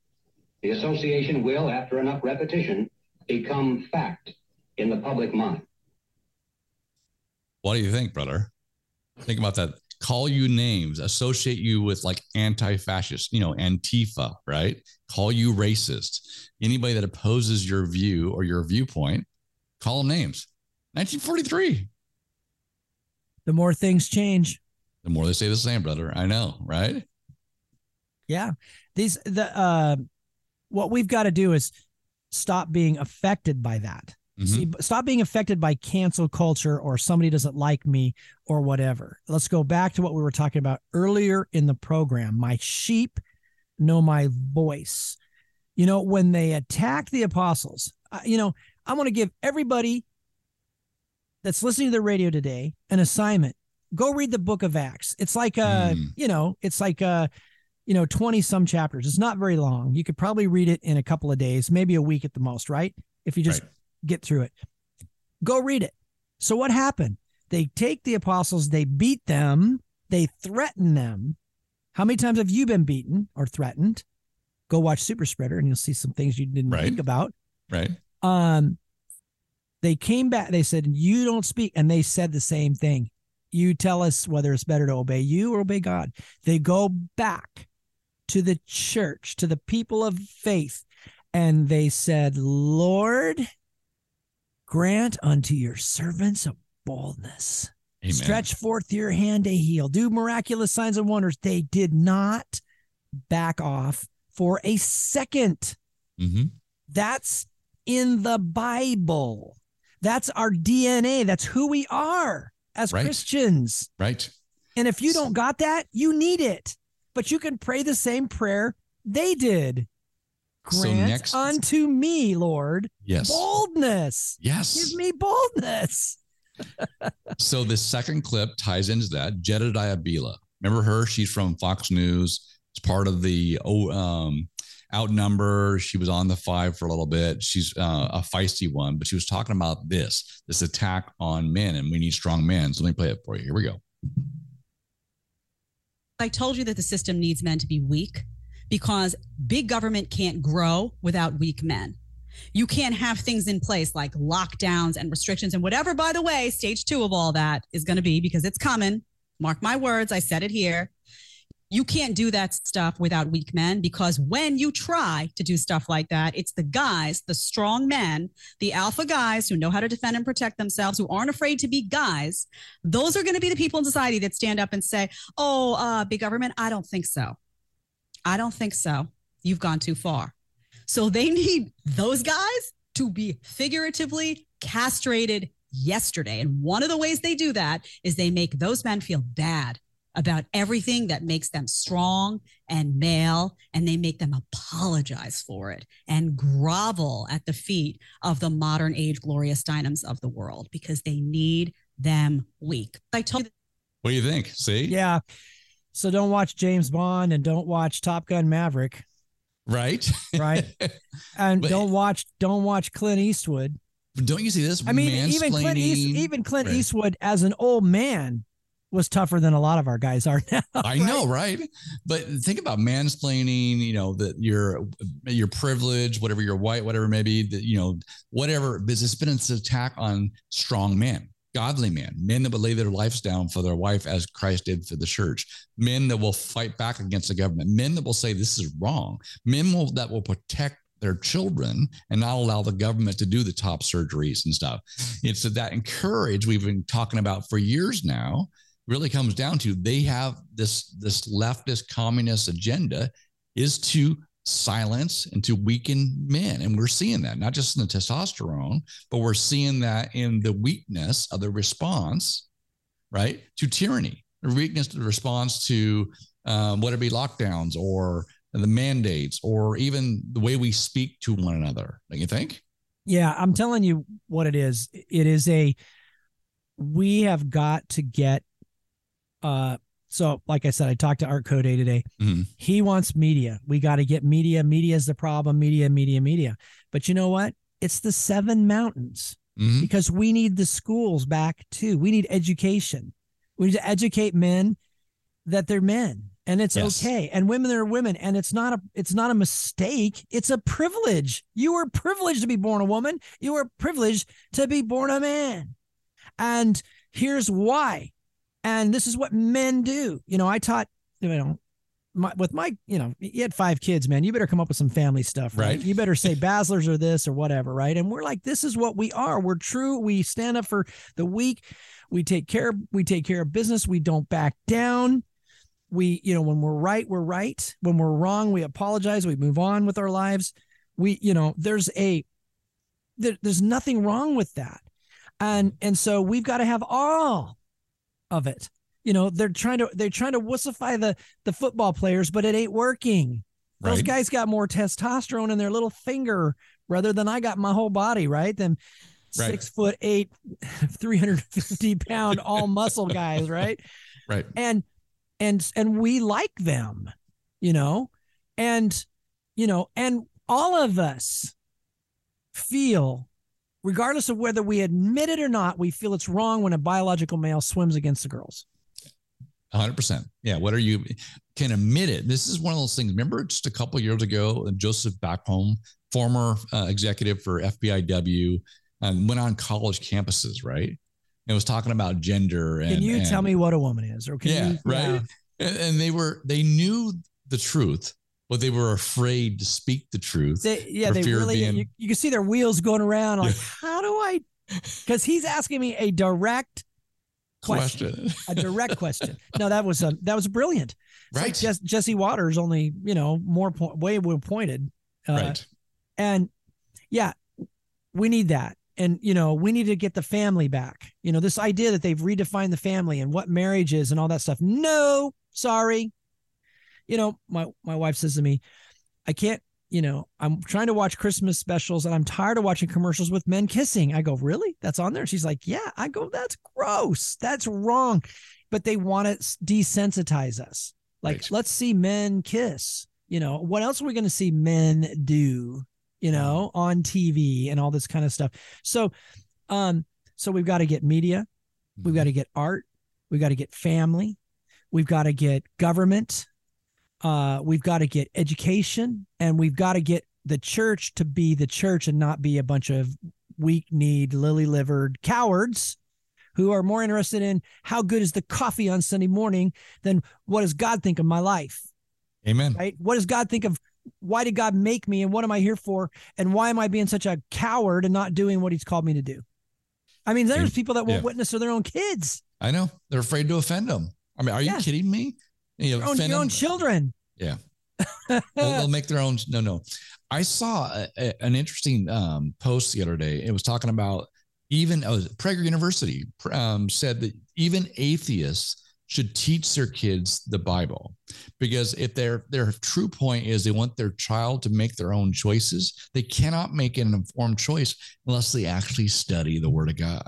The association will, after enough repetition, become fact in the public mind. What do you think, brother? Think about that. Call you names, associate you with like anti fascist, you know, Antifa, right? Call you racist. Anybody that opposes your view or your viewpoint, call them names. 1943. The more things change, the more they say the same, brother. I know, right? Yeah. These the uh what we've got to do is stop being affected by that. Mm-hmm. See, stop being affected by cancel culture or somebody doesn't like me or whatever. Let's go back to what we were talking about earlier in the program. My sheep know my voice. You know, when they attack the apostles, uh, you know, I want to give everybody that's listening to the radio today an assignment go read the book of Acts. It's like uh, mm. you know, it's like uh, you know, 20 some chapters. It's not very long. You could probably read it in a couple of days, maybe a week at the most, right? If you just right. get through it. Go read it. So what happened? They take the apostles, they beat them, they threaten them. How many times have you been beaten or threatened? Go watch Super Spreader and you'll see some things you didn't right. think about. Right. Um they came back, they said, You don't speak. And they said the same thing you tell us whether it's better to obey you or obey God. They go back to the church, to the people of faith, and they said, Lord, grant unto your servants a boldness. Amen. Stretch forth your hand to heal. Do miraculous signs and wonders. They did not back off for a 2nd mm-hmm. That's in the Bible. That's our DNA. That's who we are as right. Christians. Right. And if you don't got that, you need it. But you can pray the same prayer they did. Grant so next, unto me, Lord, yes, boldness. Yes, give me boldness. so the second clip ties into that. Jedediah Bila, remember her? She's from Fox News. It's part of the oh, um, outnumbered. She was on the five for a little bit. She's uh, a feisty one, but she was talking about this this attack on men, and we need strong men. So let me play it for you. Here we go. I told you that the system needs men to be weak because big government can't grow without weak men. You can't have things in place like lockdowns and restrictions and whatever, by the way, stage two of all that is going to be because it's coming. Mark my words, I said it here You can't do that stuff without weak men because when you try to do stuff like that, it's the guys, the strong men, the alpha guys who know how to defend and protect themselves, who aren't afraid to be guys. Those are going to be the people in society that stand up and say, Oh, uh, big government, I don't think so. I don't think so. You've gone too far. So they need those guys to be figuratively castrated yesterday. And one of the ways they do that is they make those men feel bad about everything that makes them strong and male, and they make them apologize for it and grovel at the feet of the modern age Gloria Steinems of the world because they need them weak. I told you. What do you think? See? Yeah. So don't watch James Bond and don't watch Top Gun Maverick. Right. Right. And But- don't watch don't watch Clint Eastwood. Don't you see this? I mean, even Clint East, even Clint Right. Eastwood as an old man was tougher than a lot of our guys are now. I know, right? But think about mansplaining, you know, that your your privilege, whatever you're white, whatever maybe, that you know, whatever. This has been an attack on strong men, godly men, men that would lay their lives down for their wife as Christ did for the church, men that will fight back against the government, men that will say this is wrong, men will, that will protect their children and not allow the government to do the top surgeries and stuff. It's that encourage we've been talking about for years now really comes down to they have this this leftist communist agenda is to silence and to weaken men. And we're seeing that not just in the testosterone but we're seeing that in the weakness of the response right to tyranny the weakness to the response to um, whether it be lockdowns or the mandates or even the way we speak to one another. Don't you think? Yeah, I'm telling you what it is. It is a we have got to get uh so like I said, I talked to Art Code today. Mhm. He wants media. We got to get media. Media is the problem. Media, media, media. But you know what? It's the seven mountains Mhm. because we need the schools back too. We need education. We need to educate men that they're men and it's Yes. okay. And women are women. And it's not a it's not a mistake. It's a privilege. You were privileged to be born a woman. You were privileged to be born a man. And here's why. And this is what men do. You know, I taught, you know, my, with my, you know, you had five kids, man. You better come up with some family stuff, right? Right. You better say Baslers or this or whatever, right? And we're like, this is what we are. We're true. We stand up for the weak. We take care. We take care of business. We don't back down. We, you know, when we're right, we're right. When we're wrong, we apologize. We move on with our lives. We, you know, there's a, there, there's nothing wrong with that, and and so we've got to have all of it. You know, they're trying to they're trying to wussify the the football players, but it ain't working. Those guys got more testosterone in their little finger rather than I got my whole body, right? Than Right. six foot eight, 350 pound all muscle guys, right? right And and and we like them, you know, and you know, and all of us feel, regardless of whether we admit it or not, we feel it's wrong when a biological male swims against the girls. hundred percent. Yeah. What are you can admit it? This is one of those things. Remember just a couple years ago, Joseph Backholm, former uh, executive for FPIW, um, went on college campuses, right? And was talking about gender. And, Can you tell me what a woman is? Or can Yeah, you, right. And, and they were they knew the truth, but they were afraid to speak the truth. They, yeah, they really. being- you, you can see their wheels going around. Like, Yeah. how do I? Because he's asking me a direct question. question. a direct question. No, that was a that was brilliant. It's right. Jess, Jesse Watters only you know more point, way more pointed. Uh, right. And yeah, we need that. And you know, we need to get the family back. You know, this idea that they've redefined the family and what marriage is and all that stuff. No, sorry. You know, my my wife says to me, I can't, you know, I'm trying to watch Christmas specials and I'm tired of watching commercials with men kissing. I go, "Really? That's on there?" She's like, "Yeah." I go, "That's gross. That's wrong." But they want to desensitize us. Like, Right. let's see men kiss. You know, what else are we going to see men do? You know, on TV and all this kind of stuff. So, um, so we've got to get media, we've got to get art, we've got to get family, we've got to get government, uh, we've got to get education, and we've got to get the church to be the church and not be a bunch of weak-kneed, lily-livered cowards who are more interested in how good is the coffee on Sunday morning than what does God think of my life? Amen. Right? What does God think of why did God make me and what am I here for? And why am I being such a coward and not doing what he's called me to do? I mean, there's people that won't Yeah. witness to their own kids, I know they're afraid to offend them. I mean, are you Yeah. kidding me? You know, your own, your own children. Yeah. they'll, they'll make their own. No, no. I saw a, a- an interesting um, post the other day. It was talking about even uh, Prager University um, said that even atheists should teach their kids the Bible because if their their true point is they want their child to make their own choices, they cannot make an informed choice unless they actually study the Word of God.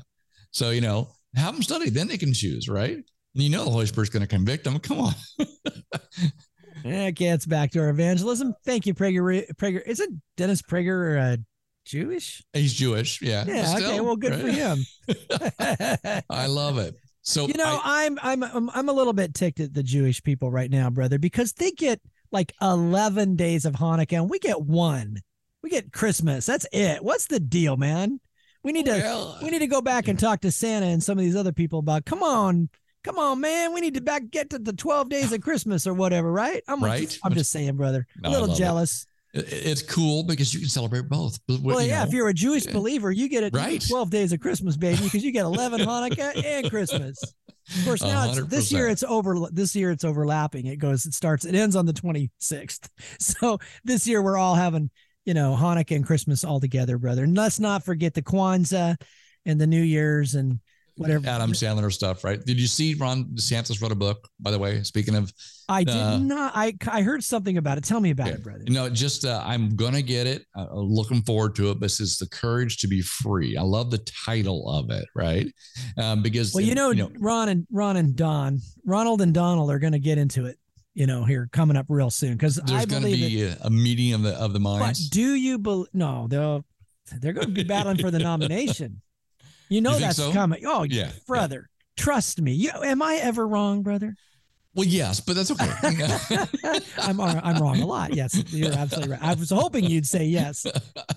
So you know, have them study, then they can choose, right? And you know the Holy Spirit's going to convict them. Come on. That gets back to our evangelism. Thank you, Prager. Prager. Isn't Dennis Prager uh, Jewish? He's Jewish. Yeah. Yeah. okay. Well, good for him. I love it. So you know, I- I'm, I'm I'm I'm a little bit ticked at the Jewish people right now, brother, because they get like 11 days of Hanukkah and we get one. We get Christmas. That's it. What's the deal, man? We need to well, we need to go back and talk to Santa and some of these other people about come on, come on, man. We need to back get to the 12 days of Christmas or whatever, right? I'm Right. Just, I'm just saying, brother. No, a little jealous. it- it's cool because you can celebrate both. But, Well, yeah, know, if you're a Jewish believer, you get it Right. 12 days of Christmas, baby, because you get 11 Hanukkah and Christmas. Of course, now it's, this year it's over. This year it's overlapping. It goes. It starts. It ends on the 26th. So this year we're all having, you know, Hanukkah and Christmas all together, brother. And let's not forget the Kwanzaa and the New Year's and whatever. Adam Sandler stuff, right? Did you see Ron DeSantis wrote a book, by the way? Speaking of, I did uh, not. I I heard something about it. Tell me about Okay. it, brother. you know, just uh, I'm gonna get it. Uh, looking forward to it. This is the courage to be free. I love the title of it, right? Um, because Well, you know, Ron and Ron and Don, Ronald and Donald are going to get into it. You know, here coming up real soon because there's going to be a, a meeting of the of the But minds. do you believe? No, they'll they're going to be battling for the nomination. You know You that's so? coming. Oh, Yeah, yeah, brother. Trust me. You am I ever wrong, brother? well, yes, but that's okay. I'm I'm wrong a lot. Yes, you're absolutely right. I was hoping you'd say yes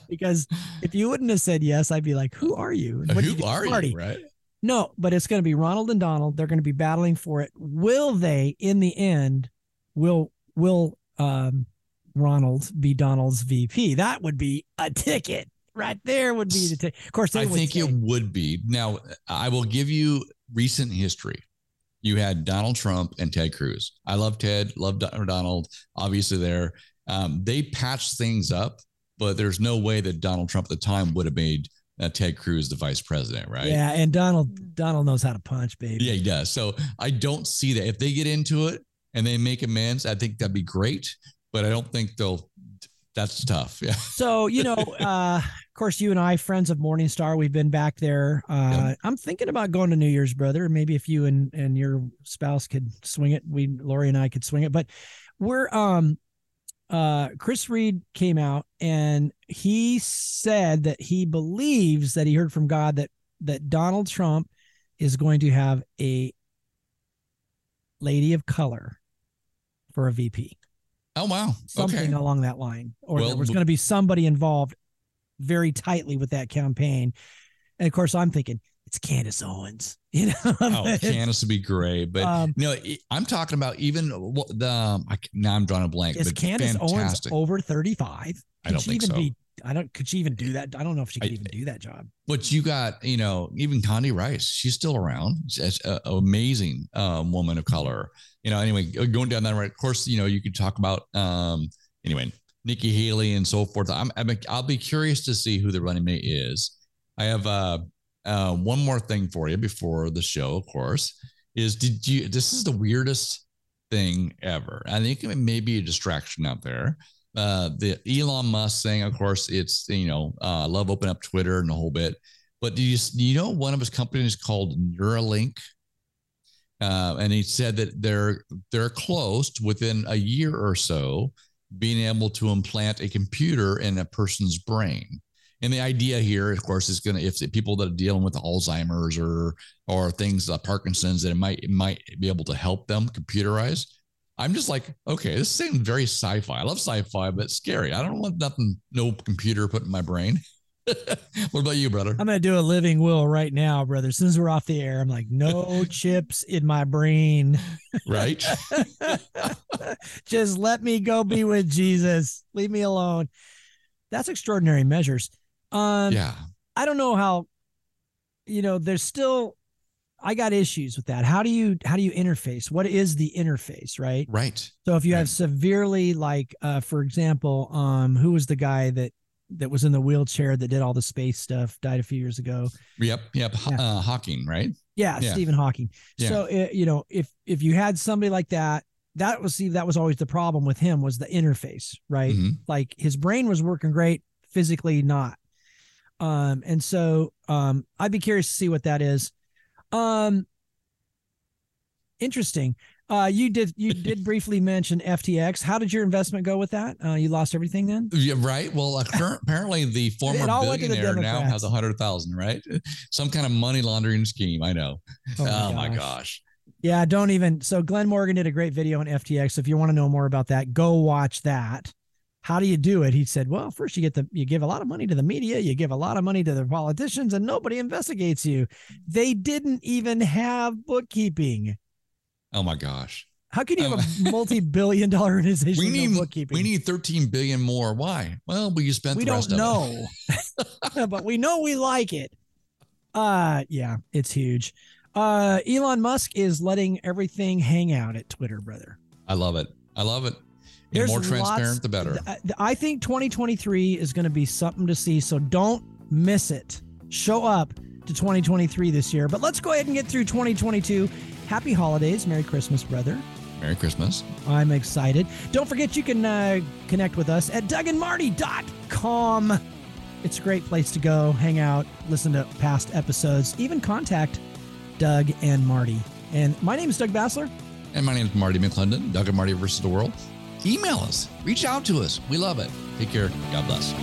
because if you wouldn't have said yes, I'd be like, "Who are you? And what Who think are party?" you, right? No, but it's going to be Ronald and Donald. They're going to be battling for it. Will they, in the end, will will um, Ronald be Donald's VP? That would be a ticket right there. Would be the ticket. Of course, I think say, it would be. Now, I will give you recent history. You had Donald Trump and Ted Cruz. I love Ted, love Don- Donald, obviously there. Um, they patched things up, but there's no way that Donald Trump at the time would have made uh, Ted Cruz the vice president, right? Yeah, and Donald Donald knows how to punch, baby. Yeah, he does. So I don't see that. If they get into it and they make amends, I think that'd be great. But I don't think they'll. That's tough. Yeah. So you know, uh, of course, you and I, friends of Morningstar, we've been back there. Uh, Yeah. I'm thinking about going to New Year's, brother. Maybe if you and and your spouse could swing it, we Lori and I could swing it. But we're um, uh, Chris Reed came out and he said that he believes that he heard from God that that Donald Trump is going to have a lady of color for a VP Oh wow. something Okay. along that line, or Well, there was going to be somebody involved very tightly with that campaign. And of course, I'm thinking it's Candace Owens. You know, Oh, Candace would be great, but um, no, I- I'm talking about even the. um, I, now I'm drawing a blank. is but Candace Owens over 35? I don't she think even so. be? I don't. Could she even do that? I don't know if she could I- even do that job. But you got, you know, even Condi Rice, she's still around. She's an amazing um, woman of color. You know, anyway, going down that right. Of course, you know, you could talk about, um, anyway, Nikki Haley and so forth. I'm, I'm, I'll be curious to see who the running mate is. I have uh, uh, one more thing for you before the show, of course, is did you, this is the weirdest thing ever. I think it may be a distraction out there. Uh, the Elon Musk thing, of course, it's you know, uh, love open up Twitter and the whole bit. But do you do you know one of his companies called Neuralink? Uh, and he said that they're they're close to within a year or so being able to implant a computer in a person's brain. And the idea here, of course, is going to if the people that are dealing with Alzheimer's or or things like Parkinson's, that it might it might be able to help them computerize. I'm just like, okay, this seems very sci-fi. I love sci-fi, but scary. I don't want nothing, no computer put in my brain. what about you, brother? I'm gonna do a living will right now, brother. As soon as we're off the air, I'm like, no chips in my brain. right? Just let me go be with Jesus. Leave me alone. That's extraordinary measures. Um, yeah. I don't know how, you know, there's still I got issues with that. How do you how do you interface? What is the interface, right? Right. So if you Right. have severely like uh for example, um who was the guy that that was in the wheelchair that did all the space stuff, died a few years ago. Yep. Yep. Yeah. Uh, Hawking, right? Yeah, Yeah. Stephen Hawking. Yeah. So uh, you know, if if you had somebody like that, that was see that was always the problem with him was the interface, right? Mhm. Like his brain was working great, physically not. Um, and so um, I'd be curious to see what that is. Um, interesting. Uh, you did you did briefly mention FTX. How did your investment go with that? Uh, you lost everything then? Yeah, right. Well, uh, apparently the former went the billionaire now has a hundred thousand, right? Some kind of money laundering scheme. I know. Oh, my gosh. Yeah, don't even. So Glenn Morgan did a great video on FTX. If you want to know more about that, go watch that. How do you do it? He said, well, first you get the you give a lot of money to the media, you give a lot of money to the politicians, and nobody investigates you. They didn't even have bookkeeping. Oh my gosh. How can you have a multi-billion dollar organization We need no bookkeeping? we need 13 billion more. Why? Well, we spent we the don't rest of it. know but we know we like it uh yeah it's huge uh elon musk is letting everything hang out at twitter brother I love it. I love it. The more lots- transparent, the better. I- i think 2023 is going to be something to see so don't miss it show up to 2023 this year but let's go ahead and get through 2022 happy holidays merry christmas brother Merry Christmas. I'm excited. Don't forget you can uh, connect with us at dougandmarty.com. It's a great place to go, hang out, listen to past episodes, even contact Doug and Marty. And my name is Doug Basler. And my name is Marty McClendon, Doug and Marty versus the World. Email us, reach out to us. We love it. Take care. God bless.